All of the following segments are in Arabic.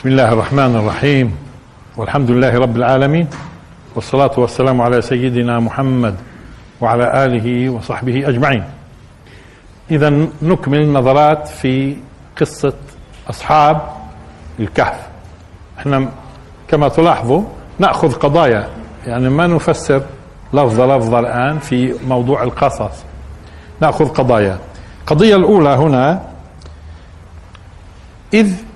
بسم الله الرحمن الرحيم. والحمد لله رب العالمين. والصلاة والسلام على سيدنا محمد وعلى آله وصحبه أجمعين. إذا نكمل النظرات في قصة أصحاب الكهف. إحنا كما تلاحظوا نأخذ قضايا يعني ما نفسر لفظة لفظة الآن في موضوع القصص. نأخذ قضايا. القضية الأولى هنا إذ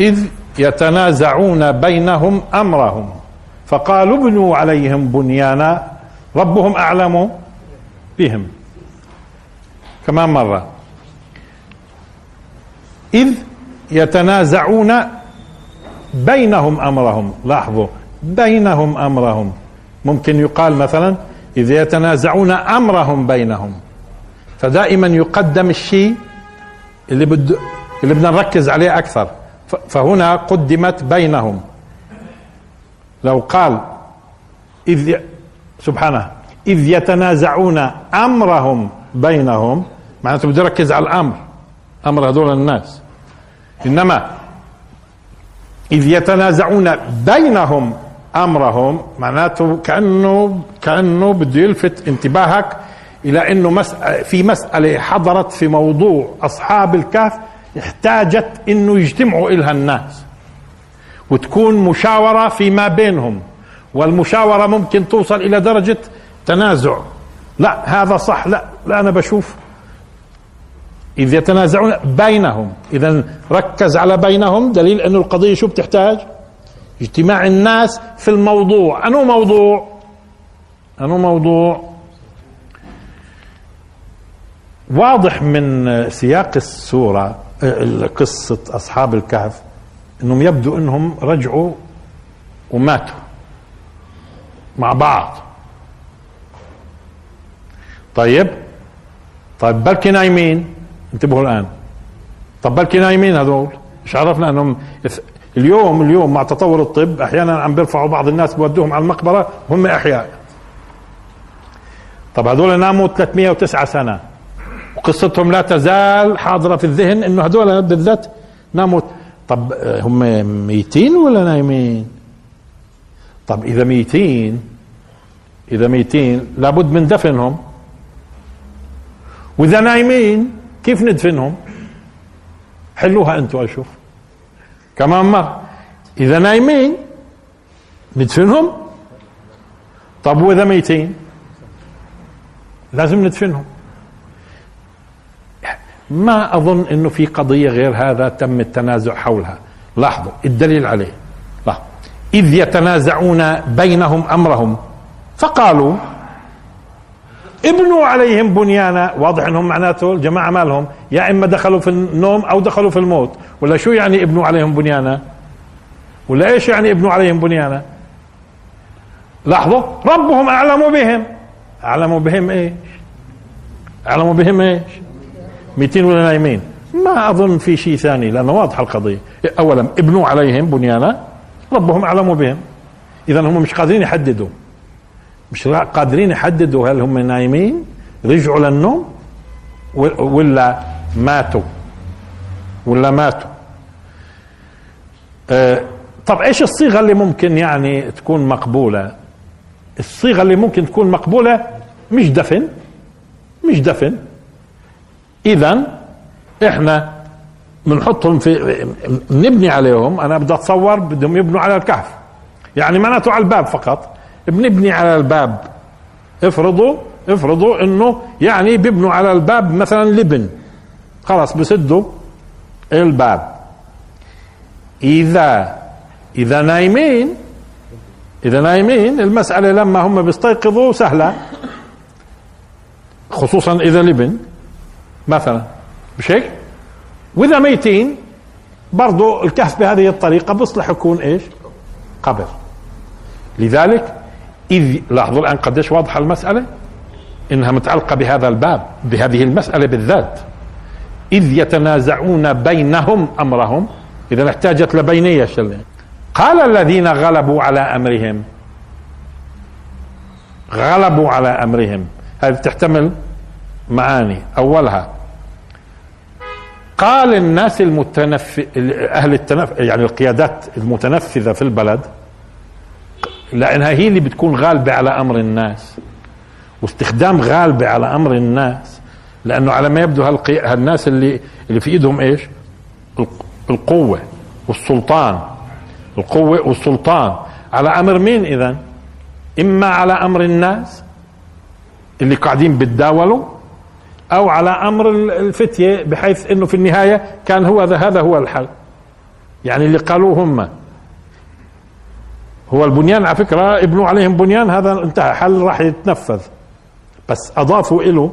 إذ يتنازعون بينهم أمرهم. فقالوا ابنوا عليهم بنيانا ربهم أعلم بهم. كمان مرة إذ يتنازعون بينهم أمرهم. لاحظوا بينهم أمرهم. ممكن يقال مثلا إذ يتنازعون أمرهم بينهم. فدائما يقدم الشيء اللي بد اللي بدنا نركز عليه أكثر. فهنا قدمت بينهم لو قال إذ. سبحانه إذ يتنازعون أمرهم بينهم معناته بده يركز على الأمر أمر هذول الناس إنما إذ يتنازعون بينهم أمرهم معناته كأنه كأنه بده يلفت انتباهك إلى أنه مس... في مسألة حضرت في موضوع أصحاب الكهف احتاجت إنه يجتمعوا إلها الناس وتكون مشاورة فيما بينهم والمشاورة ممكن توصل إلى درجة تنازع. لا هذا صح لا لا أنا بشوف اذ يتنازعون بينهم إذا ركز على بينهم دليل انه القضية شو بتحتاج؟ اجتماع الناس في الموضوع. أنو موضوع؟ أنو موضوع؟ واضح من سياق السورة قصة أصحاب الكهف أنهم يبدو أنهم رجعوا وماتوا مع بعض. طيب؟ طيب بلكي نايمين انتبهوا الآن. طب بلكي نايمين هذول؟ مش عرفنا أنهم اليوم اليوم مع تطور الطب أحيانا عم بيرفعوا بعض الناس بودوهم على المقبرة وهم أحياء. طب هذول ناموا 309 سنة. وقصتهم لا تزال حاضرة في الذهن إنه هذول بالذات ناموا طب هم ميتين ولا نايمين؟ طب إذا ميتين إذا ميتين لابد من دفنهم. وإذا نايمين كيف ندفنهم؟ حلوها أنتم أشوف. كمان مرة إذا نايمين ندفنهم. طب وإذا ميتين؟ لازم ندفنهم. ما أظن إنه في قضية غير هذا تم التنازع حولها. لاحظوا الدليل عليه. لاحظوا. إذ يتنازعون بينهم أمرهم. فقالوا ابنوا عليهم بنيانا. واضح إنهم معناته الجماعة مالهم. يا إما دخلوا في النوم أو دخلوا في الموت. ولا شو يعني ابنوا عليهم بنيانا؟ ولا إيش يعني ابنوا عليهم بنيانا؟ لاحظوا؟ ربهم أعلم بهم. أعلم بهم إيش؟ أعلم بهم إيش؟ ميتين ولا نايمين. ما أظن في شيء ثاني لأنه واضحه القضية. اولا ابنوا عليهم بنيانا ربهم أعلم بهم. اذا هم مش قادرين يحددوا. مش قادرين يحددوا هل هم نايمين رجعوا للنوم ولا ماتوا. ولا ماتوا. أه طب إيش الصيغة اللي ممكن يعني تكون مقبولة؟ الصيغة اللي ممكن تكون مقبولة مش دفن. مش دفن. اذا إحنا بنحطهم في نبني عليهم. أنا بدي أتصور بدهم يبنوا على الكهف. يعني معناته على الباب فقط. بنبني على الباب. افرضوا افرضوا إنه يعني بيبنوا على الباب مثلا لبن. خلاص بسدوا الباب. اذا إذا نايمين إذا نايمين المسألة لما هم بيستيقظوا سهلة. خصوصا إذا لبن. مثلا. مش هيك؟ وإذا ميتين برضو الكهف بهذه الطريقة بيصلح يكون إيش؟ قبر. لذلك إذ لاحظوا الآن قديش واضحة المسألة؟ إنها متعلقة بهذا الباب بهذه المسألة بالذات. إذ يتنازعون بينهم أمرهم. إذا احتاجت لبينية شلة قال الذين غلبوا على أمرهم. غلبوا على أمرهم. هذه تحتمل معاني أولها قال الناس المتنف أهل التنف يعني القيادات المتنفذة في البلد لأنها هي اللي بتكون غالبة على أمر الناس واستخدام غالبة على أمر الناس لأنه على ما يبدو هالقي... هالناس اللي اللي في إيدهم إيش؟ القوة والسلطان القوة والسلطان على أمر مين اذا؟ إما على أمر الناس اللي قاعدين بتداولوا أو على أمر الفتية بحيث إنه في النهاية كان هو هذا هو الحل. يعني اللي قالوه هم. هو البنيان على فكرة ابنوا عليهم بنيان هذا انتهى. حل راح يتنفذ. بس أضافوا له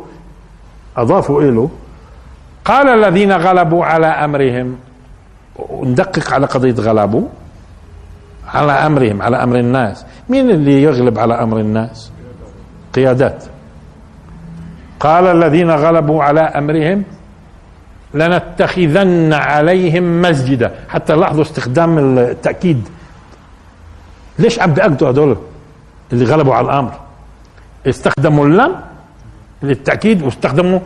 أضافوا له قال الذين غلبوا على أمرهم. ندقق على قضية غلبوا. على أمرهم على أمر الناس. مين اللي يغلب على أمر الناس؟ قيادات. قال الذين غلبوا على أمرهم لنتخذن عليهم مسجدا. حتى لاحظوا استخدام التأكيد. ليش عم بيأكدوا هذول اللي غلبوا على الأمر؟ استخدموا اللم للتأكيد واستخدموا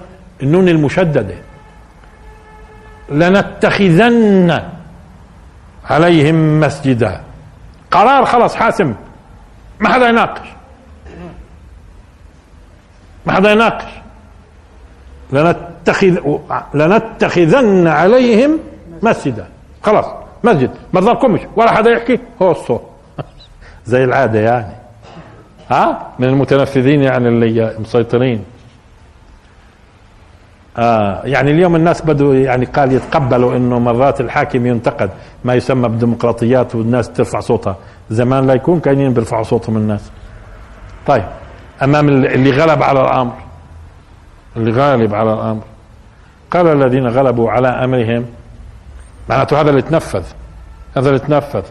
النون المشددة. لنتخذن عليهم مسجدا. قرار خلص حاسم. ما حدا يناقش. ما حدا يناقش. لنتخذ لنتخذن عليهم مسجدا. خلاص مسجد. ما ضلكمش ولا حدا يحكي. هو الصوت زي العادة يعني. ها؟ من المتنفذين يعني اللي مسيطرين. آه يعني اليوم الناس بدوا يعني قال يتقبلوا إنه مرات الحاكم ينتقد ما يسمى بالديمقراطيات والناس ترفع صوتها. زمان لا يكون كاينين بيرفعوا صوتهم الناس. طيب أمام اللي غلب على الأمر. اللي غالب على الأمر. قال الذين غلبوا على أمرهم معناته هذا اللي تنفذ هذا اللي تنفذ.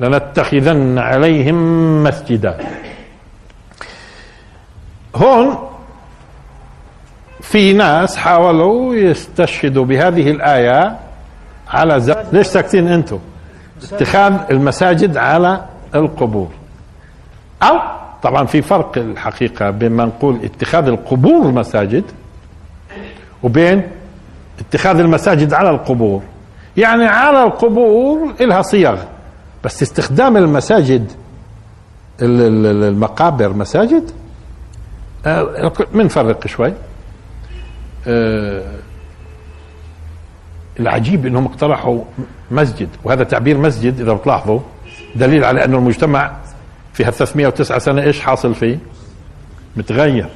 لنتخذن عليهم مسجدا. هون في ناس حاولوا يستشهدوا بهذه الآية على زق ليش ساكتين أنتم اتخاذ المساجد على القبور. أو طبعا في فرق الحقيقة بين ما نقول اتخاذ القبور مساجد وبين اتخاذ المساجد على القبور. يعني على القبور إلها صيغ بس استخدام المساجد المقابر مساجد؟ آه، شوي. آه، العجيب إنهم اقترحوا مسجد وهذا تعبير مسجد إذا بتلاحظوا دليل على انه المجتمع في 309 سنة إيش حاصل فيه؟ متغير.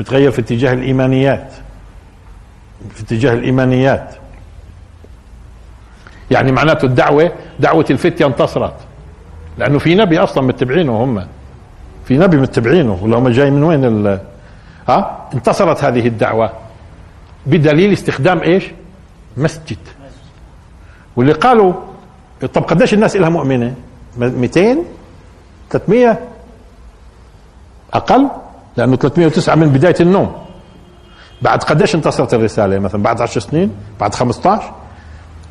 متغير في اتجاه الإيمانيات. في اتجاه الإيمانيات. يعني معناته الدعوة دعوة الفتية انتصرت. لأنه في نبي أصلا متبعينه هم. في نبي متبعينه ولا هم جاي من وين ال؟ ها؟ انتصرت هذه الدعوة. بدليل استخدام إيش؟ مسجد. واللي قالوا طب قديش الناس لها مؤمنة؟ 200 300 أقل؟ لأنه 309 من بداية النوم. بعد قديش انتصرت الرسالة؟ مثلا بعد 10 سنين؟ بعد 15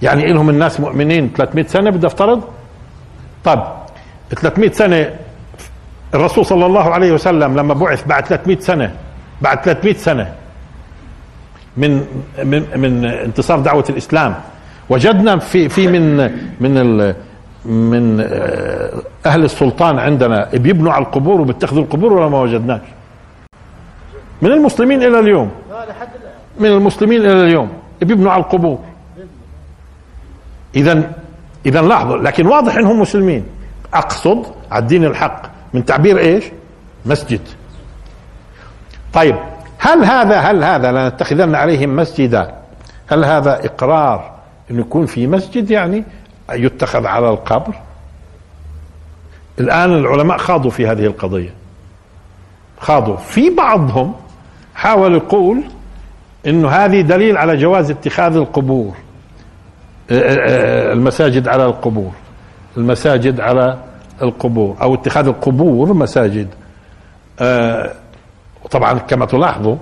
يعني لهم الناس مؤمنين 300 سنة بدي أفترض؟ طب 300 سنة الرسول صلى الله عليه وسلم لما بعث بعد 300 سنة بعد 300 سنة من من من انتصار دعوة الإسلام وجدنا في في من من من آه، أهل السلطان عندنا بيبنوا على القبور وبيتخذوا القبور ولا ما وجدناش؟ من المسلمين إلى اليوم. من المسلمين إلى اليوم. بيبنوا على القبور. اذا اذا لاحظوا لكن واضح إنهم مسلمين. أقصد على الدين الحق. من تعبير إيش؟ مسجد. طيب هل هذا هل هذا لنتخذن عليهم مسجدا؟ هل هذا إقرار انه يكون في مسجد يعني؟ يتخذ على القبر؟ الآن العلماء خاضوا في هذه القضية. خاضوا. في بعضهم حاول يقول إنه هذه دليل على جواز اتخاذ القبور. آه، آه، آه، المساجد على القبور. المساجد على القبور. أو اتخاذ القبور مساجد. وطبعا كما تلاحظوا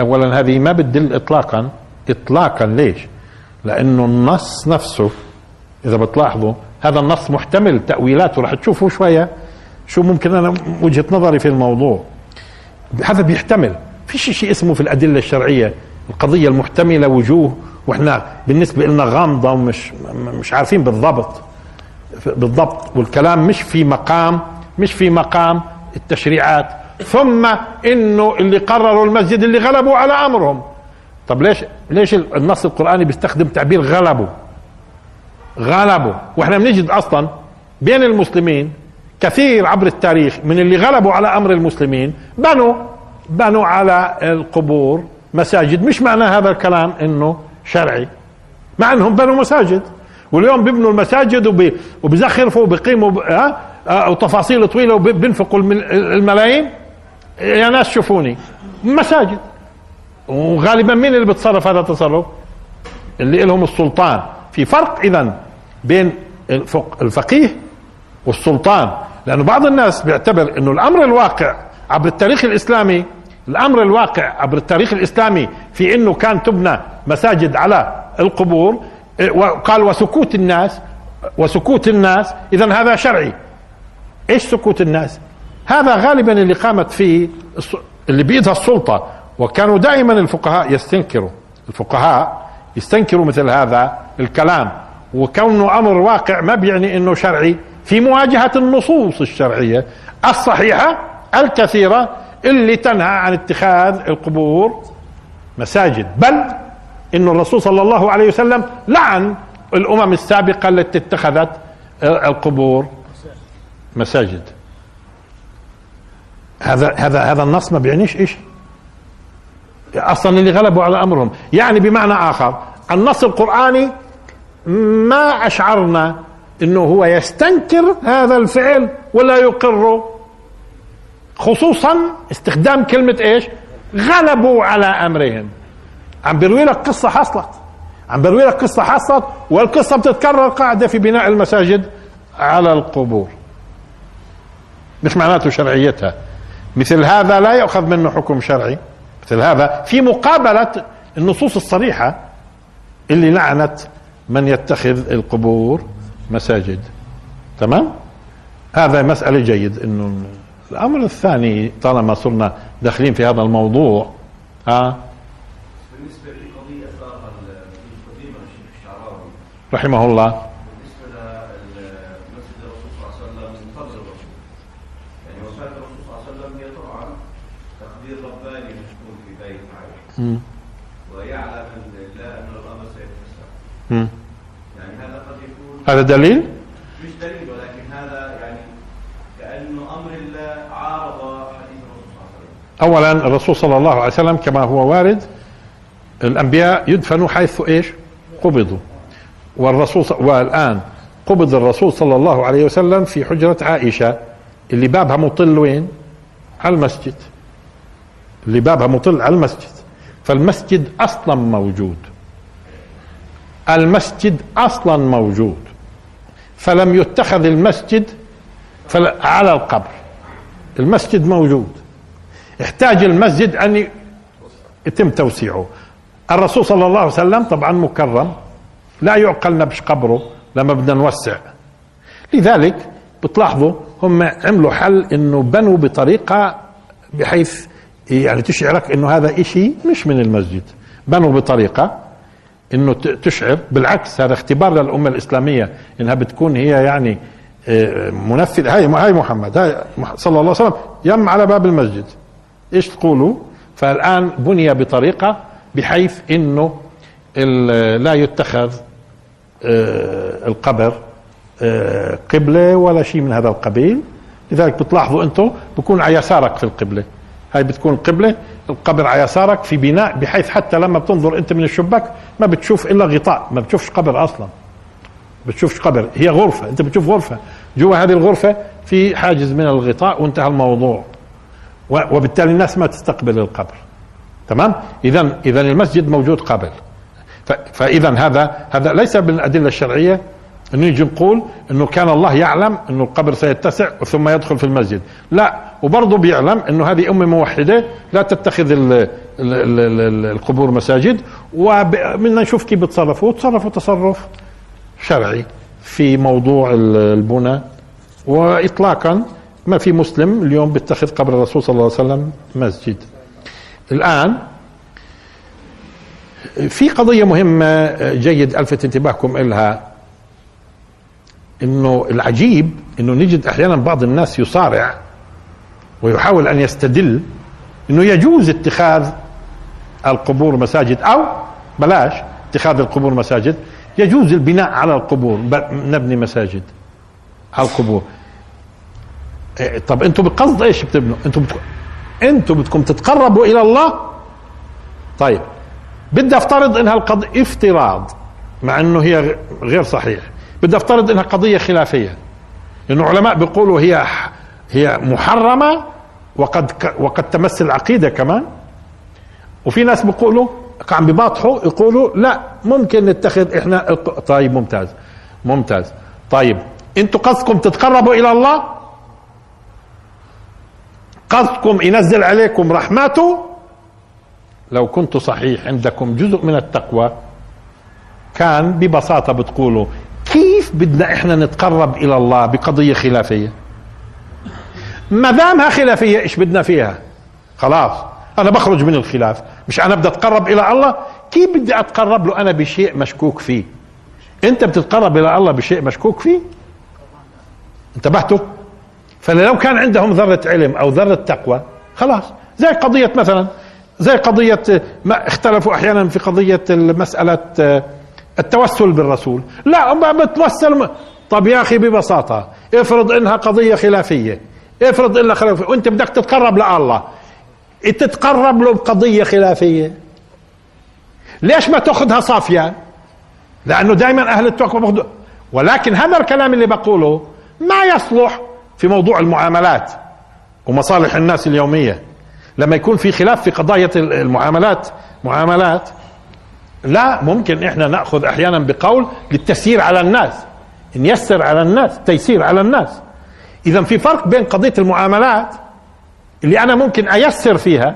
اولا هذه ما بتدل اطلاقا. اطلاقا ليش؟ لأنه النص نفسه إذا بتلاحظوا هذا النص محتمل تاويلات ورح تشوفوا شوية. شو ممكن أنا وجهة نظري في الموضوع؟ هذا بيحتمل. في شيء اسمه في الأدلة الشرعية القضية المحتملة وجوه. وإحنا بالنسبة لنا غامضة ومش مش عارفين بالضبط. بالضبط. والكلام مش في مقام مش في مقام التشريعات. ثم إنه اللي قرروا المسجد اللي غلبوا على أمرهم. طب ليش ليش النص القرآني بيستخدم تعبير غلبوا؟ غلبوا. وإحنا بنجد أصلا بين المسلمين كثير عبر التاريخ من اللي غلبوا على أمر المسلمين بنوا بنوا على القبور مساجد. مش معنى هذا الكلام إنه شرعي مع إنهم بنوا مساجد. واليوم بيبنوا المساجد وبيزخرفوا وبيقيموا ها وتفاصيل طويلة وبينفقوا الملايين. يا ناس شوفوني مساجد. وغالبا مين اللي بتصرف هذا التصرف؟ اللي لهم السلطان. في فرق اذا بين الفقيه والسلطان. لأنه بعض الناس بيعتبر إنه الأمر الواقع عبر التاريخ الإسلامي الأمر الواقع عبر التاريخ الإسلامي في إنه كان تبنى مساجد على القبور وقال وسكوت الناس وسكوت الناس. اذا هذا شرعي. إيش سكوت الناس؟ هذا غالبا اللي قامت فيه اللي بيدها السلطة. وكانوا دائما الفقهاء يستنكروا. الفقهاء يستنكروا مثل هذا الكلام. وكونه أمر واقع ما بيعني إنه شرعي. في مواجهة النصوص الشرعية الصحيحة الكثيرة اللي تنهى عن اتخاذ القبور مساجد. بل إن الرسول صلى الله عليه وسلم لعن الأمم السابقة التي اتخذت القبور مساجد. هذا هذا هذا النص ما بيعنيش إيش؟ أصلا اللي غلبوا على أمرهم. يعني بمعنى آخر النص القرآني ما أشعرنا إنه هو يستنكر هذا الفعل ولا يقره خصوصا استخدام كلمة إيش؟ غلبوا على أمرهم. عم بروي لك قصة حصلت. عم بروي لك قصة حصلت والقصة بتتكرر قاعدة في بناء المساجد على القبور. مش معناته شرعيتها. مثل هذا لا يؤخذ منه حكم شرعي. مثل هذا في مقابلة النصوص الصريحة اللي لعنت من يتخذ القبور مساجد. تمام؟ هذا مسألة جيد إنه الأمر الثاني طالما صرنا داخلين في هذا الموضوع ها؟ بالنسبة لقضية الشعراوي. رحمه الله. ويعلم الله أن الأمر سيتسع يعني هذا قد يكون هذا دليل؟ مش دليل ولكن هذا يعني كأنه أمر الله عارض حديث الرسول صلى الله عليه وسلم. أولا الرسول صلى الله عليه وسلم كما هو وارد الأنبياء يدفنوا حيث إيش؟ قبضوا. والرسول والآن قبض الرسول صلى الله عليه وسلم في حجرة عائشة اللي بابها مطل وين؟ على المسجد. اللي بابها مطل على المسجد. فالمسجد أصلا موجود. المسجد أصلا موجود. فلم يتخذ المسجد على القبر. المسجد موجود. احتاج المسجد أن يتم توسيعه. الرسول صلى الله عليه وسلم طبعا مكرم. لا يعقل نبش قبره لما بدنا نوسع لذلك بتلاحظوا هم عملوا حل إنه بنوا بطريقة بحيث يعني تشعرك إنه هذا إشي مش من المسجد. بنوا بطريقة إنه تشعر بالعكس هذا اختبار للأمة الإسلامية إنها بتكون هي يعني آه، منفذ هاي هاي محمد هاي صلى الله عليه وسلم يم على باب المسجد. إيش تقولوا؟ فالآن بني بطريقة بحيث إنه لا يتخذ آه، القبر آه، قبلة ولا شيء من هذا القبيل. لذلك بتلاحظوا أنتم بكون على يسارك في القبلة. هاي بتكون القبلة القبر على يسارك في بناء بحيث حتى لما بتنظر أنت من الشباك ما بتشوف إلا غطاء ما بتشوفش قبر أصلا. بتشوفش قبر هي غرفة أنت بتشوف غرفة. جوا هذه الغرفة في حاجز من الغطاء وانتهى الموضوع. وبالتالي الناس ما تستقبل القبر. تمام؟ اذا اذا المسجد موجود قبل. فاذا هذا هذا ليس بالأدلة الشرعية. أنه نيجي نقول أنه كان الله يعلم أنه القبر سيتسع ثم يدخل في المسجد. لا وبرضه بيعلم أنه هذه أمة موحدة لا تتخذ ال ال ال القبور مساجد ومنا نشوف كيف بتصرفوا. وتصرفوا تصرف شرعي في موضوع البنى واطلاقا ما في مسلم اليوم بيتخذ قبر الرسول صلى الله عليه وسلم مسجد. الآن في قضية مهمة جيد ألفت انتباهكم إلها. إنه العجيب إنه نجد أحيانا بعض الناس يصارع ويحاول أن يستدل إنه يجوز اتخاذ القبور مساجد أو بلاش اتخاذ القبور مساجد. يجوز البناء على القبور نبني مساجد على القبور. إيه، طب أنتم بقصد إيش بتبنوا؟ أنتم بتك... أنتم بدكم تتقربوا إلى الله؟ طيب بدي أفترض إنها القضية افتراض مع إنه هي غير صحيح. بدي افترض إنها قضية خلافية. لأنه علماء بيقولوا هي هي محرمة وقد وقد تمس العقيدة كمان. وفي ناس بيقولوا عم بباطحوا يقولوا لا ممكن نتخذ إحنا طيب ممتاز ممتاز. طيب إنتوا قصدكم تتقربوا إلى الله؟ قصدكم ينزل عليكم رحمته؟ لو كنت صحيح عندكم جزء من التقوى. كان ببساطة بتقولوا كيف بدنا إحنا نتقرب إلى الله بقضية خلافية؟ ما دامها خلافية إيش بدنا فيها؟ خلاص أنا بخرج من الخلاف مش أنا بدي أتقرب إلى الله؟ كيف بدي أتقرب له أنا بشيء مشكوك فيه؟ أنت بتتقرب إلى الله بشيء مشكوك فيه؟ انتبهتوا؟ فلو كان عندهم ذرة علم أو ذرة تقوى خلاص زي قضية مثلا زي قضية ما اختلفوا أحيانا في قضية مسألة التوسل بالرسول. لا ما بتوسل طب يا أخي ببساطة افرض إنها قضية خلافية افرض إنها خلافية وأنت بدك تتقرب لله. تتقرب له بقضية خلافية. ليش ما تأخذها صافية؟ لأنه دائما أهل التوكل بأخذ ولكن هذا الكلام اللي بقوله ما يصلح في موضوع المعاملات ومصالح الناس اليومية. لما يكون في خلاف في قضايا المعاملات معاملات لا ممكن إحنا نأخذ أحيانا بقول للتسيير على الناس نيسر على الناس تيسير على الناس. إذا في فرق بين قضية المعاملات اللي أنا ممكن أيسر فيها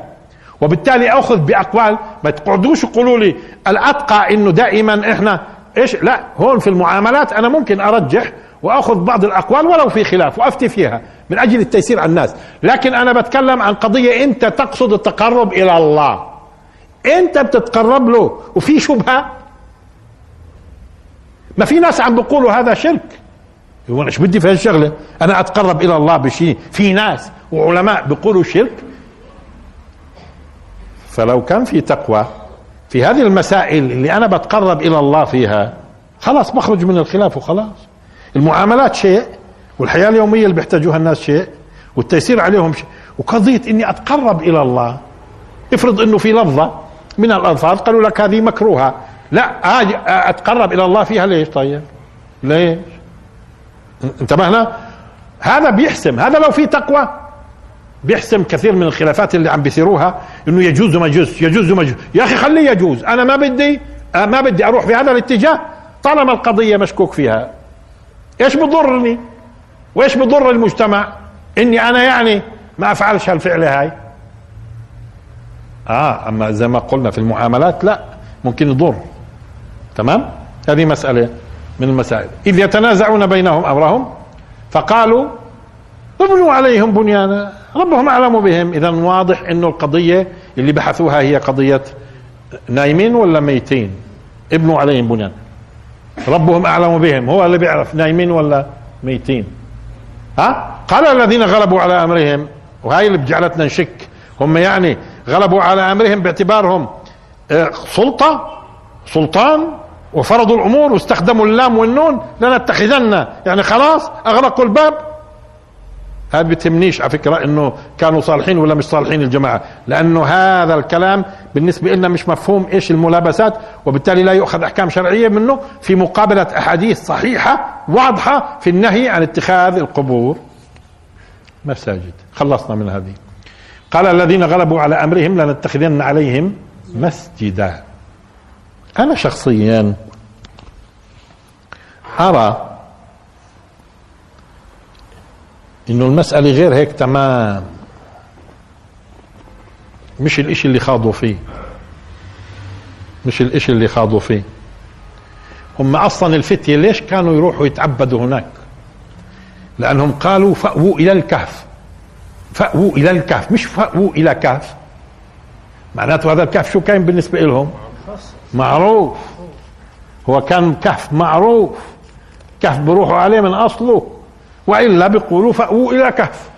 وبالتالي أخذ بأقوال ما تقعدوش تقولوا لي الأتقى إنه دائما إحنا إيش؟ لا هون في المعاملات أنا ممكن أرجح وأخذ بعض الأقوال ولو في خلاف وأفتي فيها من أجل التيسير على الناس. لكن أنا بتكلم عن قضية أنت تقصد التقرب إلى الله. انت بتتقرب له وفي شبهة. ما في ناس عم بيقولوا هذا شرك. هو إيش بدي في هالشغله أنا أتقرب إلى الله بشيء. في ناس وعلماء بيقولوا شرك. فلو كان في تقوى في هذه المسائل اللي أنا بتقرب إلى الله فيها خلاص بخرج من الخلاف وخلاص. المعاملات شيء والحياة اليومية اللي بيحتاجوها الناس شيء والتيسير عليهم شيء. وقضية إني أتقرب إلى الله افرض إنه في لفظة. من الألفاظ قالوا لك هذه مكروهة. لا أتقرب إلى الله فيها. ليش؟ طيب. ليش؟ انتبهنا؟ هذا بيحسم. هذا لو في تقوى بيحسم كثير من الخلافات اللي عم بيثيروها إنه يجوز وما يجوز يجوز وما يجوز. يا أخي خليه يجوز. أنا ما بدي ما بدي أروح في هذا الاتجاه طالما القضية مشكوك فيها. إيش بضرني؟ وإيش بضر المجتمع؟ إني أنا يعني ما أفعلش هالفعله هاي. آه أما زي ما قلنا في المعاملات لا ممكن يضر. تمام؟ هذه مسألة من المسائل. إذ يتنازعون بينهم أمرهم فقالوا ابنوا عليهم بنيانا ربهم أعلم بهم. إذا واضح أنه القضية اللي بحثوها هي قضية نايمين ولا ميتين؟ ابنوا عليهم بنيانا ربهم أعلم بهم. هو اللي بيعرف نايمين ولا ميتين. ها؟ قال الذين غلبوا على أمرهم وهاي اللي بجعلتنا نشك هم يعني غلبوا على أمرهم باعتبارهم آه، سلطة سلطان وفرضوا الأمور واستخدموا اللام والنون لنتخذن. يعني خلاص أغلقوا الباب. هذا بتهمنيش على فكرة إنه كانوا صالحين ولا مش صالحين الجماعة لأنه هذا الكلام بالنسبة لنا مش مفهوم إيش الملابسات وبالتالي لا يؤخذ أحكام شرعية منه في مقابلة أحاديث صحيحة واضحة في النهي عن اتخاذ القبور. مساجد. خلصنا من هذه. قال الذين غلبوا على أمرهم لنتخذن عليهم مسجدا. أنا شخصيا أرى إنه المسألة غير هيك تمام. مش الإشي اللي خاضوا فيه. مش الإشي اللي خاضوا فيه. هم أصلا الفتية ليش كانوا يروحوا يتعبدوا هناك؟ لأنهم قالوا فأووا إلى الكهف. فأووا إلى الكهف. مش فأووا إلى كهف. معناته هذا الكهف شو كان بالنسبة لهم معروف. هو كان كهف معروف. كهف بروحوا عليه من أصله. وإلا بيقولوا فأووا إلى كهف.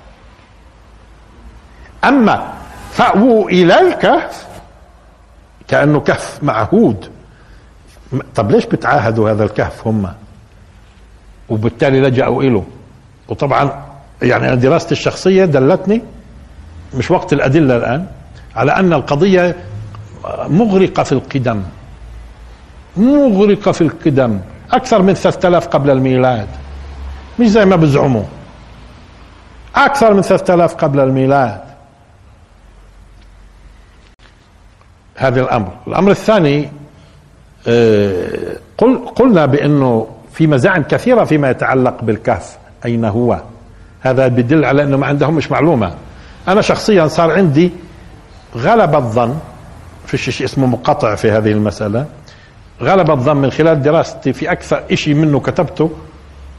أما فأووا إلى الكهف كأنه كهف معهود. طب ليش بتعاهدوا هذا الكهف هم؟ وبالتالي لجأوا إله وطبعا يعني أنا دراستي الشخصية دلتني مش وقت الأدلة الآن على أن القضية مغرقة في القدم. مغرقة في القدم. أكثر من 3000 قبل الميلاد. مش زي ما بزعموا. أكثر من 3000 قبل الميلاد. هذا الأمر. الأمر الثاني آه، قل قلنا بأنه في مزاعم كثيرة فيما يتعلق بالكهف. أين هو؟ هذا بدل على أنه ما عندهم مش معلومة. أنا شخصيا صار عندي غلب الظن فيش شيء اسمه مقاطع في هذه المسألة غلب الظن من خلال دراستي في أكثر شيء منه كتبته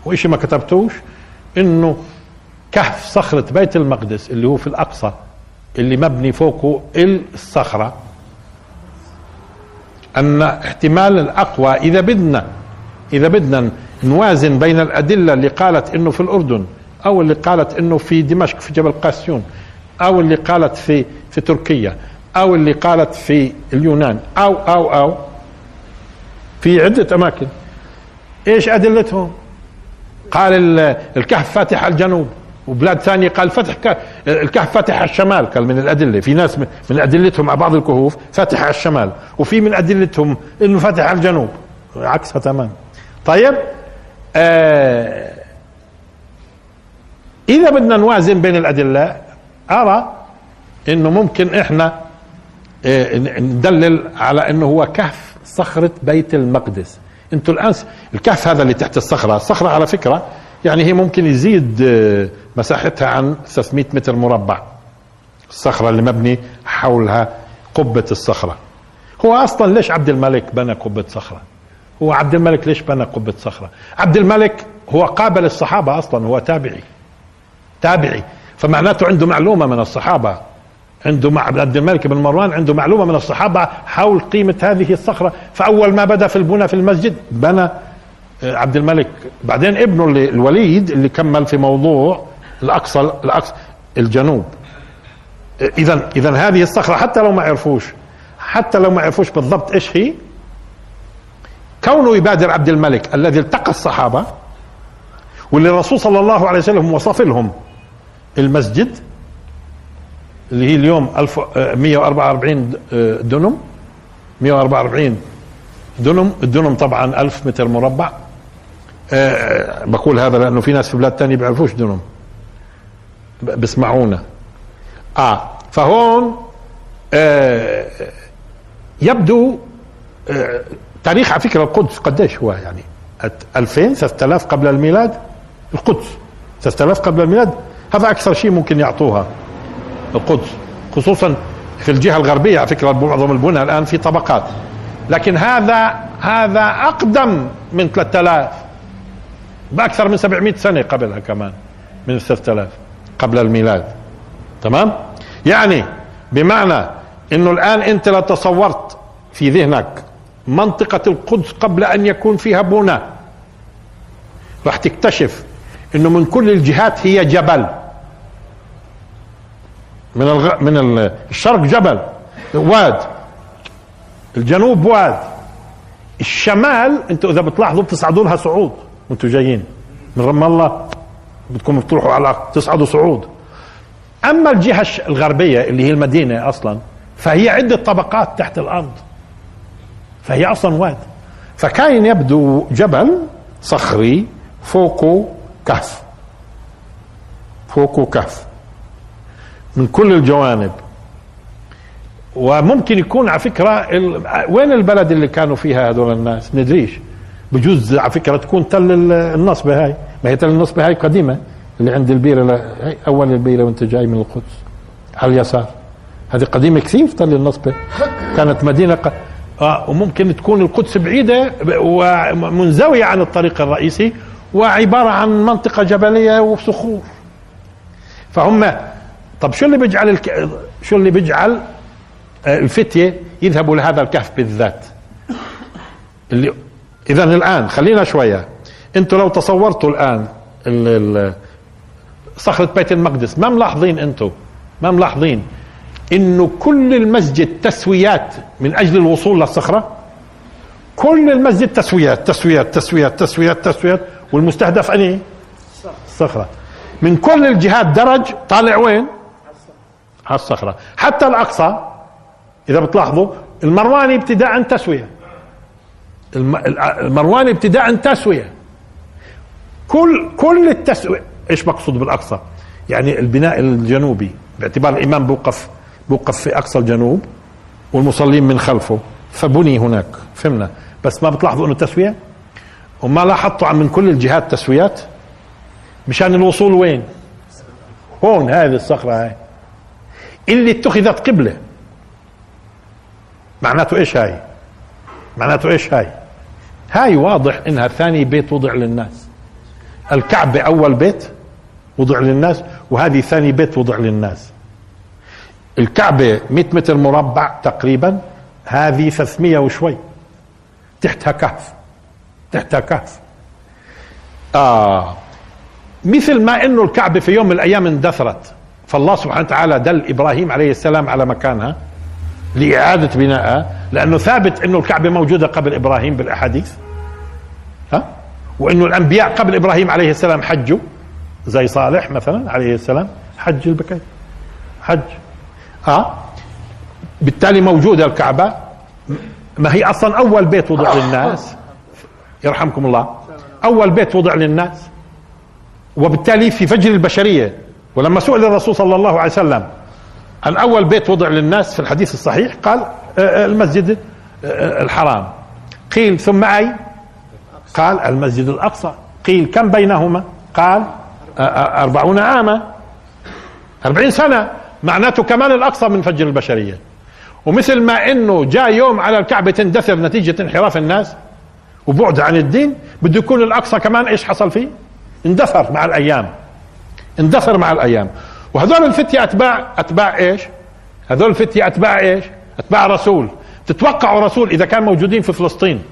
وإشي ما كتبتوش إنه كهف صخرة بيت المقدس اللي هو في الأقصى اللي مبني فوقه الصخرة. أن احتمال الأقوى إذا بدنا إذا بدنا نوازن بين الأدلة اللي قالت إنه في الأردن أو اللي قالت إنه في دمشق في جبل قاسيون أو اللي قالت في في تركيا أو اللي قالت في اليونان أو أو أو في عدة أماكن. إيش أدلتهم؟ قال الكهف فاتح على الجنوب وبلاد ثانية قال فتح الكهف فاتح على الشمال قال من الأدلة. في ناس من أدلتهم مع بعض الكهوف فاتح على الشمال وفي من أدلتهم إنه فاتح على الجنوب. عكسها تمام طيب آه إذا بدنا نوازن بين الأدلة أرى إنه ممكن إحنا آه ندلل على إنه هو كهف صخرة بيت المقدس. أنتوا الآن الكهف هذا اللي تحت الصخرة الصخرة على فكرة يعني هي ممكن يزيد آه، مساحتها عن 300 متر مربع. الصخرة اللي مبني حولها قبة الصخرة. هو أصلا ليش عبد الملك بنى قبة صخرة؟ هو عبد الملك ليش بنى قبة صخرة؟ عبد الملك هو قابل الصحابة أصلا هو تابعي. تابعي. فمعناته عنده معلومة من الصحابة. عنده مع عبد الملك بن مروان عنده معلومة من الصحابة حول قيمة هذه الصخرة. فأول ما بدأ في البنى في المسجد بنى عبد الملك. بعدين ابنه اللي الوليد اللي كمل في موضوع الاقصى الاقصى الجنوب. اذا اذا هذه الصخرة حتى لو ما عرفوش حتى لو ما عرفوش بالضبط إيش هي كونه يبادر عبد الملك الذي التقى الصحابة واللي الرسول صلى الله عليه وسلم وصف لهم المسجد اللي هي اليوم 1144 دنم 144 دنم الدنم طبعا 1000 متر مربع. أه بقول هذا لأنه في ناس في بلاد تانية بيعرفوش دنم بسمعونا آه فهون آه يبدو آه تاريخ على فكرة القدس قديش هو يعني. 2000 3000 قبل الميلاد. القدس 3000 قبل الميلاد. هذا أكثر شيء ممكن يعطوها. القدس خصوصا في الجهة الغربية على فكرة معظم البنى الآن في طبقات. لكن هذا هذا أقدم من 3000 بأكثر من 700 سنة قبلها كمان من 3000 قبل الميلاد. تمام؟ يعني بمعنى إنه الآن أنت لو تصورت في ذهنك منطقة القدس قبل أن يكون فيها بنى راح تكتشف إنه من كل الجهات هي جبل. من الغ... من الشرق جبل واد. الجنوب واد. الشمال أنتوا إذا بتلاحظوا بتصعدوا لها صعود. وانتوا جايين. من رام الله بدكم تروحوا على تصعدوا صعود. أما الجهة الغربية اللي هي المدينة أصلا فهي عدة طبقات تحت الأرض. فهي أصلا واد. فكاين يبدو جبل صخري فوقه كهف. فوقه كهف. من كل الجوانب. وممكن يكون على فكرة وين البلد اللي كانوا فيها هذول الناس؟ ندريش بجوز على فكرة تكون تل النصبه هاي. ما هي تل النصبه هاي قديمة اللي عند البيره أول البيره وانت جاي من القدس على اليسار. هذه قديمة كثير تل النصبه كانت مدينة ق... آه وممكن تكون القدس بعيدة ومنزوية عن الطريق الرئيسي وعبارة عن منطقة جبلية وصخور. فهم طب شو اللي بيجعل الك... شو اللي بيجعل الفتية يذهبوا لهذا الكهف بالذات؟ اللي اذا الآن خلينا شوية. أنتم لو تصورتوا الآن صخرة بيت المقدس ما ملاحظين أنتم ما ملاحظين؟ إنه كل المسجد تسويات من أجل الوصول للصخرة؟ كل المسجد تسويات تسويات تسويات تسويات تسويات والمستهدف أني؟ الصخرة من كل الجهات درج طالع وين؟ على الصخرة حتى الأقصى إذا بتلاحظوا المرواني ابتداء تسوية. المرواني ابتداء تسوية. كل كل التسوية إيش مقصود بالأقصى؟ يعني البناء الجنوبي باعتبار الإمام بوقف بوقف في أقصى الجنوب والمصلين من خلفه فبني هناك فهمنا؟ بس ما بتلاحظوا إنه تسوية؟ وما لاحظتوا من كل الجهات تسويات؟ مشان الوصول وين؟ هون هذه الصخرة هاي. اللي اتخذت قبلة. معناته إيش هاي؟ معناته إيش هاي؟ هاي واضح إنها ثاني بيت وضع للناس. الكعبة أول بيت وضع للناس وهذه ثاني بيت وضع للناس. الكعبة 100 متر مربع تقريبا هذه 300 وشوي. تحتها كهف. تحتها كهف. آه. مثل ما إنه الكعبة في يوم من الأيام اندثرت. فالله سبحانه وتعالى دل إبراهيم عليه السلام على مكانها لإعادة بنائها لأنه ثابت أنه الكعبة موجودة قبل إبراهيم بالأحاديث. ها؟ وأنه الأنبياء قبل إبراهيم عليه السلام حجوا زي صالح مثلا عليه السلام حج البكير. حج. آه؟ بالتالي موجودة الكعبة. ما هي أصلا أول بيت وضع للناس. يرحمكم الله. أول بيت وضع للناس. وبالتالي في فجر البشرية. ولما سئل الرسول صلى الله عليه وسلم عن أول بيت وضع للناس في الحديث الصحيح قال آه، آه، المسجد آه، الحرام. قيل ثم أي؟ قال المسجد الأقصى. قيل كم بينهما؟ قال أربعون عاما. أربعين سنة. معناته كمان الأقصى من فجر البشرية. ومثل ما إنه جاء يوم على الكعبة تندثر نتيجة انحراف الناس وبعد عن الدين بده يكون الأقصى كمان إيش حصل فيه؟ اندثر مع الأيام. اندثر مع الأيام. وهذول الفتية أتباع أتباع إيش؟ هذول الفتية أتباع إيش؟ أتباع رسول. تتوقعوا رسول إذا كان موجودين في فلسطين.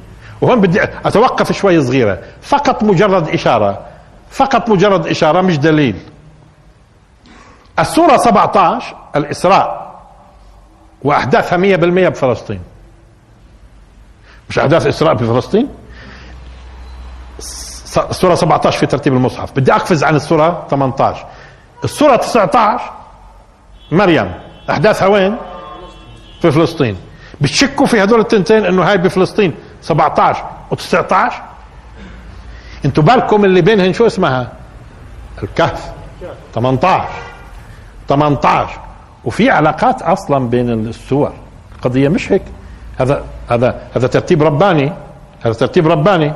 وهون بدي أتوقف شوي صغيرة. فقط مجرد إشارة. فقط مجرد إشارة مش دليل. السورة 17 الإسراء وأحداثها 100% بفلسطين. مش أحداث إسراء بفلسطين السورة 17 في ترتيب المصحف. بدي أقفز عن السورة 18 السورة 19 مريم أحداثها وين؟ في فلسطين. بتشكوا في هدول التنتين إنه هاي بفلسطين. 17 و19 أنتوا بالكم اللي بينهن شو اسمها؟ الكهف. 18 18 وفي علاقات أصلا بين السور. القضية مش هيك. هذا هذا هذا ترتيب رباني. هذا ترتيب رباني.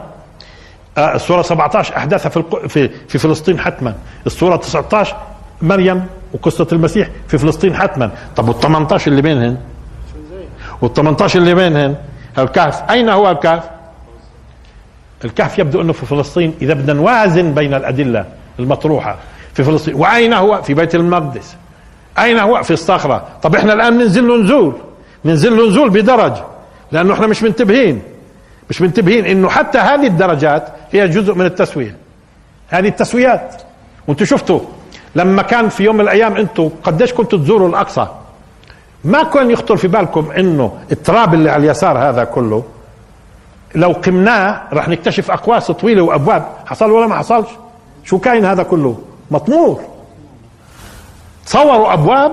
آه السورة 17 أحداثها في في في فلسطين حتما. السورة 19 مريم وقصة المسيح في فلسطين حتما. طب وال 18 اللي بينهن؟ وال 18 اللي بينهن؟ الكهف. أين هو الكهف؟ الكهف يبدو أنه في فلسطين إذا بدنا نوازن بين الأدلة المطروحة في فلسطين. وأين هو؟ في بيت المقدس. أين هو؟ في الصخرة. طب إحنا الآن ننزل له نزول. ننزل له بدرج. لأنه إحنا مش منتبهين. مش منتبهين إنه حتى هذه الدرجات هي جزء من التسوية. هذه التسويات. وأنتم شفتوا لما كان في يوم من الأيام أنتم قديش كنتوا تزوروا الأقصى. ما كان يخطر في بالكم إنه التراب اللي على اليسار هذا كله لو قمناه راح نكتشف أقواس طويلة وأبواب. حصل ولا ما حصلش؟ شو كاين هذا كله؟ مطمور. تصوروا أبواب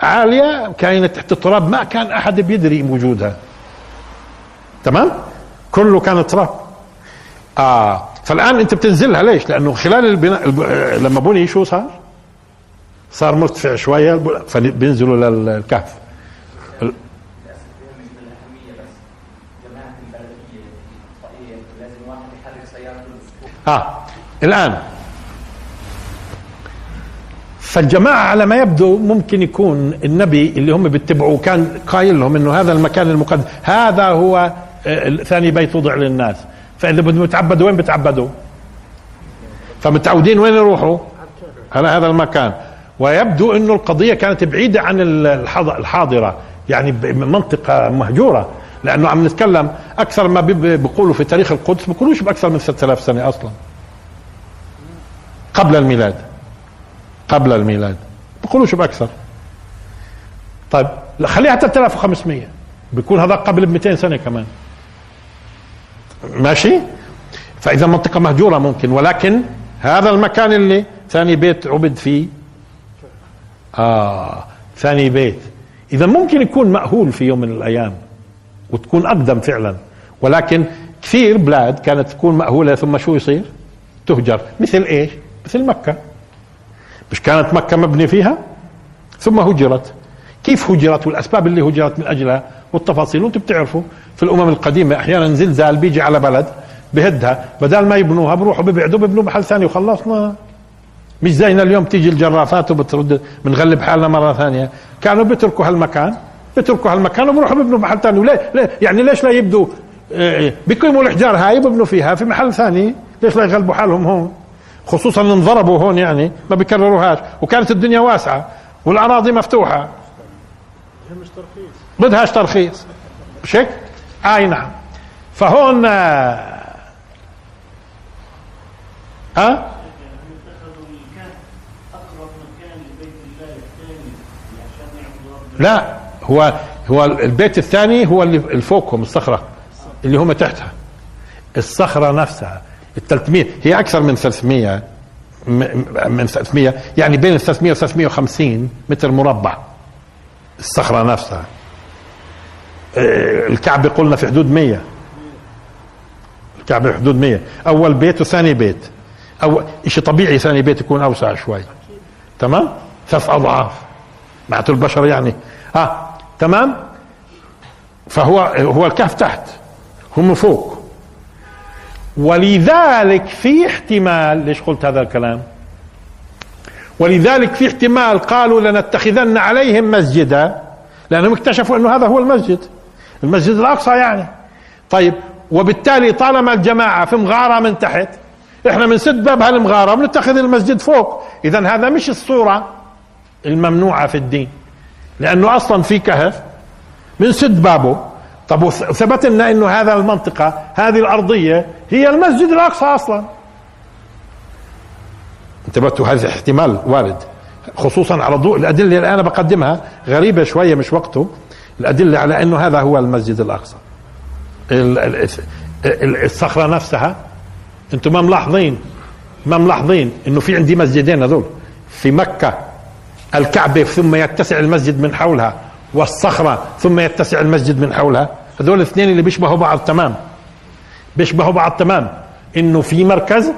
عالية كانت تحت التراب. ما كان أحد بيدري وجودها تمام؟ كله كان تراب. آه فالآن أنت بتنزلها ليش؟ لأنه خلال البناء لما بني شو صار؟ صار مرتفع شوية فبينزلوا للكهف. آه الآن. فالجماعة على ما يبدو ممكن يكون النبي اللي هم بيتبعوه كان قايل لهم إنه هذا المكان المقدس هذا هو آه، ثاني بيت وضع للناس. فإذا بدهم يتعبدوا وين بتعبدوا؟ فمتعودين وين يروحوا؟ على هذا المكان. ويبدو إنه القضية كانت بعيدة عن الحاضرة يعني منطقة مهجورة. لأنه عم نتكلم أكثر ما بيقولوا في تاريخ القدس بيقولوش بأكثر من 3000 سنة أصلا. قبل الميلاد. قبل الميلاد. بيقولوش بأكثر. طيب خليها 3500 بيكون هذا قبل ب 200 سنة كمان. ماشي؟ فإذا منطقة مهجورة ممكن ولكن هذا المكان اللي ثاني بيت عبد فيه. آه ثاني بيت. إذا ممكن يكون مأهول في يوم من الأيام وتكون أقدم فعلا. ولكن كثير بلاد كانت تكون مأهولة ثم شو يصير؟ تهجر. مثل إيش؟ مثل مكة. مش كانت مكة مبني فيها؟ ثم هجرت. كيف هجرت؟ والأسباب اللي هجرت من أجلها؟ والتفاصيل وأنتم بتعرفوا. في الأمم القديمة أحيانا زلزال بيجي على بلد بهدها بدل ما يبنوها بروحوا ببعدوا ببنوا محل ثاني وخلصنا. مش زينا اليوم تيجي الجرافات وبترد بنغلب حالنا مرة ثانية. كانوا بيتركوا هالمكان بيتركوا هالمكان وبروحوا ببنوا محل ثاني. وليه؟ ليه؟ يعني ليش لا يبدوا؟ آه، بيقيموا الإحجار هاي وببنوا فيها في محل ثاني. ليش لا يغلبوا حالهم هون؟ خصوصا انضربوا هون يعني ما بيكرروهاش. وكانت الدنيا واسعة والأراضي مفتوحة. مش ترخيص بدهاش ترخيص. مش هيك؟ أي نعم. فهون ها؟ أه؟ لا هو هو البيت الثاني هو اللي الفوقهم الصخره اللي هم تحتها. الصخرة نفسها ال 300 هي أكثر من 300 من 300 يعني بين ال 300 و 350 متر مربع. الصخرة نفسها. آه، الكعبة قلنا في حدود 100 الكعبة في حدود 100 أول بيت وثاني بيت. أو شيء طبيعي ثاني بيت يكون أوسع شوي. تمام؟ ثلاث أضعاف. معناته البشر يعني. آه تمام؟ فهو هو الكهف تحت. هم فوق. ولذلك في احتمال ليش قلت هذا الكلام؟ ولذلك في احتمال قالوا لنتخذن عليهم مسجدا لأنهم اكتشفوا أنه هذا هو المسجد. المسجد الأقصى يعني. طيب وبالتالي طالما الجماعة في مغارة من تحت إحنا بنسد باب هالمغارة بنتخذ المسجد فوق. اذا هذا مش الصورة الممنوعة في الدين. لأنه أصلا في كهف بنسد بابه. طب وثبت لنا إنه هذا المنطقة هذه الأرضية هي المسجد الأقصى أصلا. انتبهتوا هذا احتمال وارد خصوصا على ضوء الأدلة اللي أنا بقدمها غريبة شوية مش وقته. الأدلة على أنه هذا هو المسجد الأقصى. الصخرة نفسها. أنتم ما ملاحظين؟ ما ملاحظين إنه في عندي مسجدين هذول؟ في مكة الكعبة ثم يتسع المسجد من حولها والصخرة ثم يتسع المسجد من حولها. هذول الاثنين اللي بيشبهوا بعض تمام. بيشبهوا بعض تمام. إنه في مركز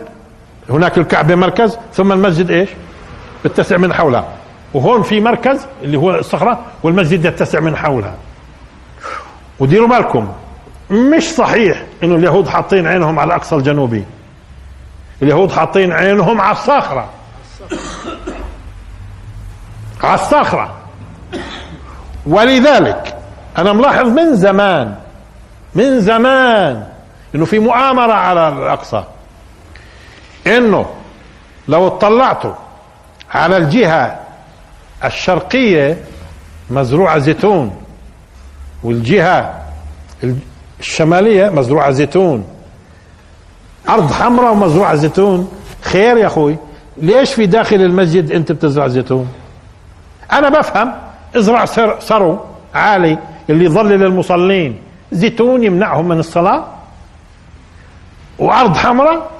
هناك الكعبة مركز ثم المسجد إيش؟ بتسع من حولها. وهون في مركز اللي هو الصخرة والمسجد يتسع من حولها. وديروا بالكم مش صحيح إنه اليهود حاطين عينهم على الاقصى الجنوبي اليهود حاطين عينهم على الصخرة. على الصخرة. ولذلك أنا ملاحظ من زمان من زمان إنه في مؤامرة على الأقصى. إنه لو اطلعتوا على الجهة الشرقية مزروعة زيتون والجهة الشمالية مزروعة زيتون. أرض حمراء ومزروعة زيتون. خير يا أخوي ليش في داخل المسجد أنت بتزرع زيتون؟ أنا بفهم ازرع ثرو عالي اللي يظلل المصلين زيتون يمنعهم من الصلاة؟ وأرض حمراء؟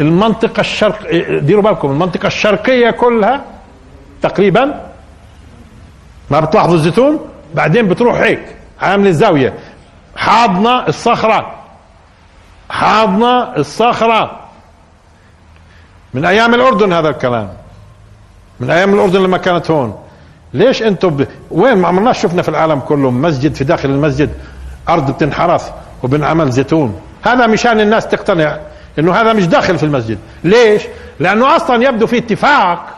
المنطقة الشرق ديروا بالكم المنطقة الشرقية كلها تقريبا ما بتلاحظوا الزيتون؟ بعدين بتروح هيك عامل الزاوية حاضنة الصخرة. حاضنة الصخرة. من أيام الأردن هذا الكلام. من أيام الأردن لما كانت هون. ليش أنتم ب... وين؟ ما عمرناش شفنا في العالم كله مسجد في داخل المسجد أرض بتنحرث وبنعمل زيتون. هذا مشان الناس تقتنع إنه هذا مش داخل في المسجد. ليش؟ لأنه أصلا يبدو في اتفاق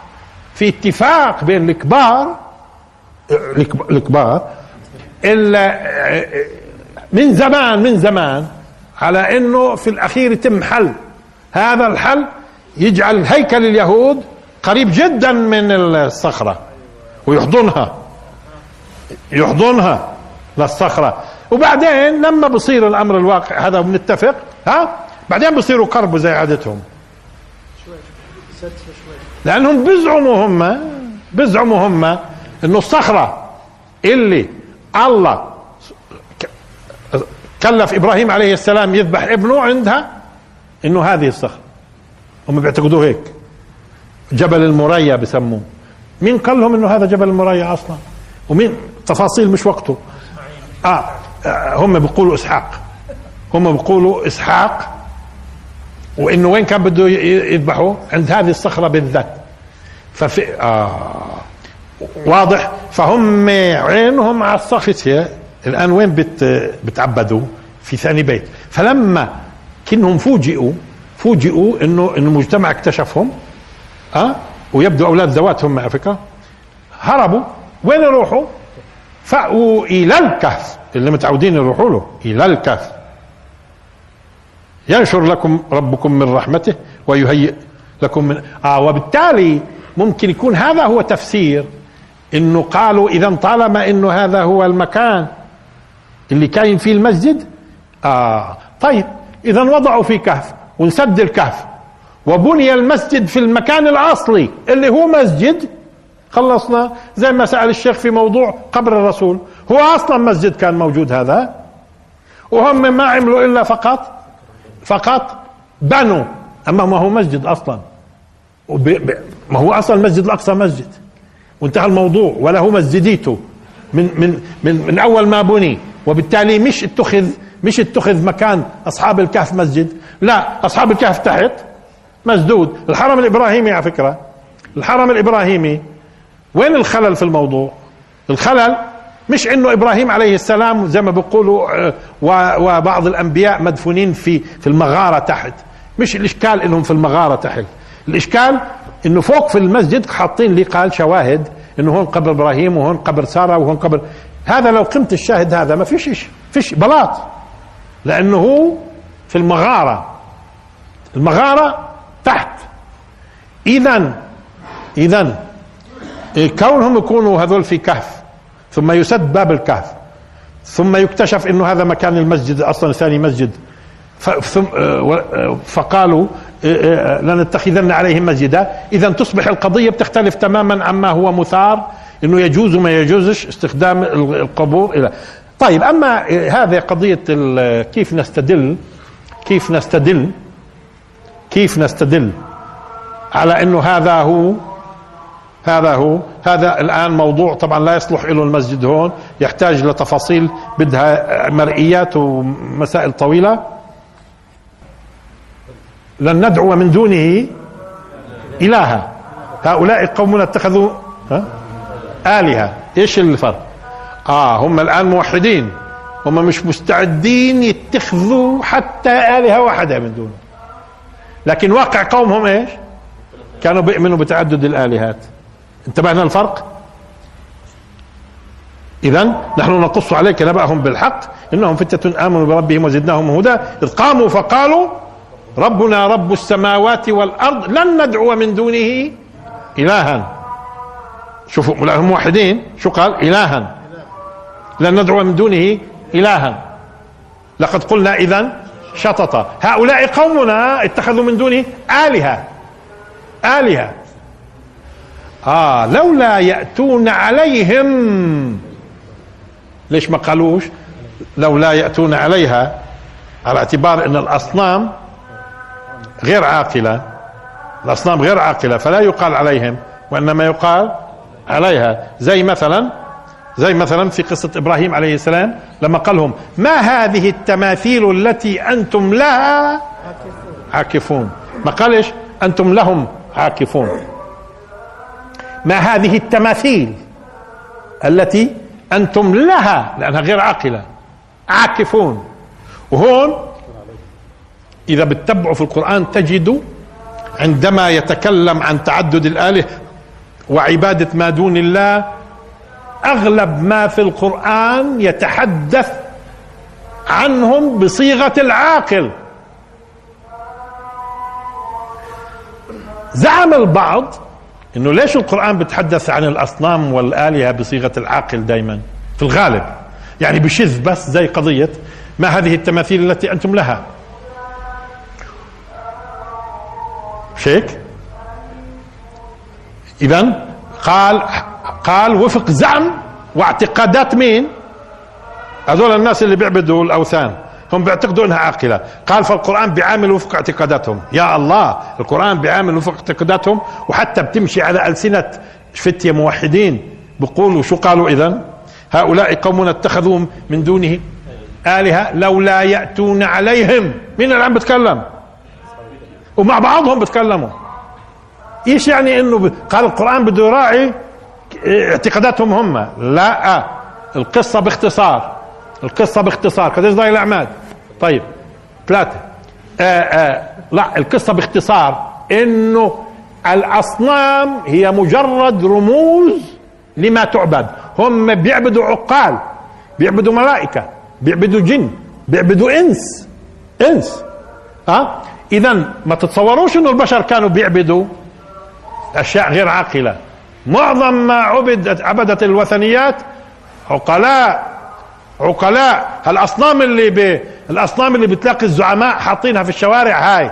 في اتفاق بين الكبار الكبار إلا من زمان من زمان على إنه في الأخير يتم حل. هذا الحل يجعل هيكل اليهود قريب جدا من الصخرة ويحضنها يحضنها للصخرة. وبعدين لما بصير الأمر الواقع هذا بنتفق ها؟ بعدين بصيروا كربوا زي عادتهم. لأنهم بيزعموا هم بيزعموا هم إنه الصخرة اللي الله كلف إبراهيم عليه السلام يذبح ابنه عندها إنه هذه الصخرة. هم بيعتقدوا هيك. جبل المريا بسموه. مين قال لهم إنه هذا جبل المريا أصلا؟ ومين؟ تفاصيل مش وقته. آه, آه هم بيقولوا إسحاق. هم بيقولوا إسحاق وإنه وين كان بده يذبحه؟ عند هذه الصخرة بالذات. ففي آه. واضح. فهم عينهم على الصخره الآن وين بت بتعبدوا؟ في ثاني بيت. فلما كنهم فوجئوا فوجئوا انه المجتمع اكتشفهم آه ويبدو أولاد ذواتهم على فكره هربوا. وين يروحوا؟ فأووا إلى الكهف. اللي متعودين يروحوا له إلى الكهف. ينشر لكم ربكم من رحمته ويهيئ لكم من آه وبالتالي ممكن يكون هذا هو تفسير إنه قالوا إذا طالما إنه هذا هو المكان اللي كاين فيه المسجد آه طيب إذا وضعوا في كهف ونسد الكهف وبني المسجد في المكان الأصلي اللي هو مسجد خلصنا زي ما سأل الشيخ في موضوع قبر الرسول هو أصلا مسجد كان موجود هذا وهم ما عملوا إلا فقط فقط بنوا. أما ما هو مسجد أصلا. ما هو أصلا المسجد الأقصى مسجد. وانتهى الموضوع. ولا هو مسجديته. من من من من أول ما بني. وبالتالي مش اتخذ مش اتخذ مكان أصحاب الكهف مسجد. لا أصحاب الكهف تحت مسدود. الحرم الإبراهيمي على فكرة. الحرم الإبراهيمي. وين الخلل في الموضوع؟ الخلل مش انه إبراهيم عليه السلام زي ما بيقولوا آه، وبعض الانبياء مدفونين في في المغارة تحت. مش الاشكال انهم في المغارة تحت. الاشكال انه فوق في المسجد حاطين لي قال شواهد انه هون قبر إبراهيم وهون قبر سارة وهون قبر. هذا لو قمت الشاهد هذا ما فيش فيش بلاط. لأنه هو في المغارة. المغارة تحت. اذا اذا كونهم يكونوا هذول في كهف. ثم يسد باب الكهف. ثم يكتشف إنه هذا مكان المسجد أصلا ثاني مسجد. فقالوا لنتخذن عليهم مسجدا. اذا تصبح القضية بتختلف تماما عما هو مثار إنه يجوز وما يجوزش استخدام القبور إلى. طيب أما هذه قضية كيف نستدل؟ كيف نستدل؟ كيف نستدل على إنه هذا هو هذا هو. هذا الآن موضوع طبعا لا يصلح له المسجد هون. يحتاج لتفاصيل بدها مرئيات ومسائل طويلة. لن ندعو من دونه إلها. هؤلاء قومنا اتخذوا ها؟ آلهة. إيش الفرق؟ آه هم الآن موحدين. هم مش مستعدين يتخذوا حتى آلهة واحدة من دونه. لكن واقع قومهم إيش؟ كانوا بيؤمنوا بتعدد الآلهات. انتبهنا الفرق اذا نحن نقص عليك نبأهم بالحق إنهم فتة آمنوا بربهم وزدناهم هدى إذ قاموا فقالوا ربنا رب السماوات والأرض لن ندعو من دونه إلها. شوفوا هم موحدين. شو قال؟ إلها. لن ندعو من دونه إلها. لقد قلنا اذا شطط. هؤلاء قومنا اتخذوا من دونه آلهة. آلهة. آه لولا يأتون عليهم. ليش ما قالوش؟ لولا يأتون عليها على اعتبار أن الأصنام غير عاقلة. الأصنام غير عاقلة فلا يقال عليهم وإنما يقال عليها. زي مثلا زي مثلا في قصة إبراهيم عليه السلام لما قال لهم ما هذه التماثيل التي أنتم لها؟ عاكفون. ما قالش أنتم لهم عاكفون. ما هذه التماثيل التي أنتم لها لأنها غير عاقلة عاكفون. وهون إذا بتتبعوا في القرآن تجدوا عندما يتكلم عن تعدد الاله وعبادة ما دون الله أغلب ما في القرآن يتحدث عنهم بصيغة العاقل. زعم البعض إنه ليش القرآن بتحدث عن الأصنام والآلهة بصيغة العاقل دائما في الغالب. يعني بشذ بس زي قضية ما هذه التماثيل التي أنتم لها. هيك إذا قال قال وفق زعم واعتقادات مين؟ هذول الناس اللي بيعبدوا الأوثان. هم بيعتقدوا إنها عاقلة. قال فالقرآن بيعامل وفق اعتقاداتهم. يا الله القرآن بيعامل وفق اعتقاداتهم وحتى بتمشي على ألسنة فتية موحدين. بيقولوا شو قالوا اذا هؤلاء قوم اتخذوا من دونه آلهة لولا يأتون عليهم. مين عم بتكلم؟ ومع بعضهم بتكلموا. إيش يعني إنه قال القرآن بده يراعي اعتقاداتهم هم؟ لا القصة باختصار. القصة باختصار. قديش ضايل الأعمال؟ طيب ثلاثة. آآ آآ لا القصة باختصار إنه الأصنام هي مجرد رموز لما تعبد. هم بيعبدوا عقال بيعبدوا ملائكة بيعبدوا جن بيعبدوا إنس. إنس. ها اذا ما تتصوروش إنه البشر كانوا بيعبدوا أشياء غير عاقلة. معظم ما عبد عبدت الوثنيات عقلاء. عقلاء. الاصنام اللي ب... الأصنام اللي بتلاقي الزعماء حاطينها في الشوارع هاي.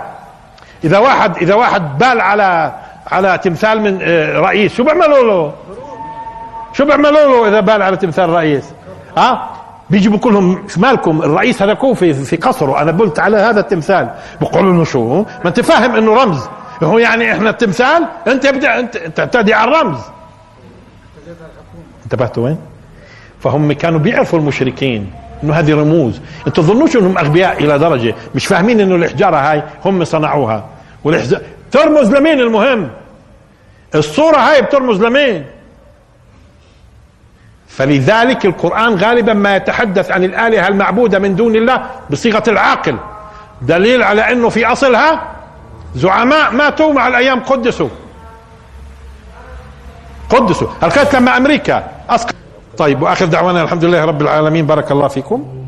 إذا واحد إذا واحد بال على على تمثال من آه، رئيس شو بيعملوا له؟ شو بيعملوا له إذا بال على تمثال رئيس؟ ها بيجي بقول لهم مالكم الرئيس هذا في في قصره أنا قلت على هذا التمثال. بقولوا له شو؟ ما أنت فاهم إنه رمز. هو يعني إحنا التمثال أنت بدأ أنت تعتدي على الرمز. انتبهتوا وين؟ فهم كانوا بيعرفوا المشركين إنه هذه رموز. أنتوا تظنوش إنهم أغبياء إلى درجة؟ مش فاهمين إنه الحجاره هاي هم صنعوها. والحجاره ترمز لمين المهم؟ الصورة هاي بترمز لمين؟ فلذلك القرآن غالبا ما يتحدث عن الآلهة المعبودة من دون الله بصيغة العاقل. دليل على أنه في أصلها زعماء ماتوا مع الأيام قدسوا. قدسوا. هل لما أمريكا أسقط طيب وآخر دعوانا الحمد لله رب العالمين. بارك الله فيكم.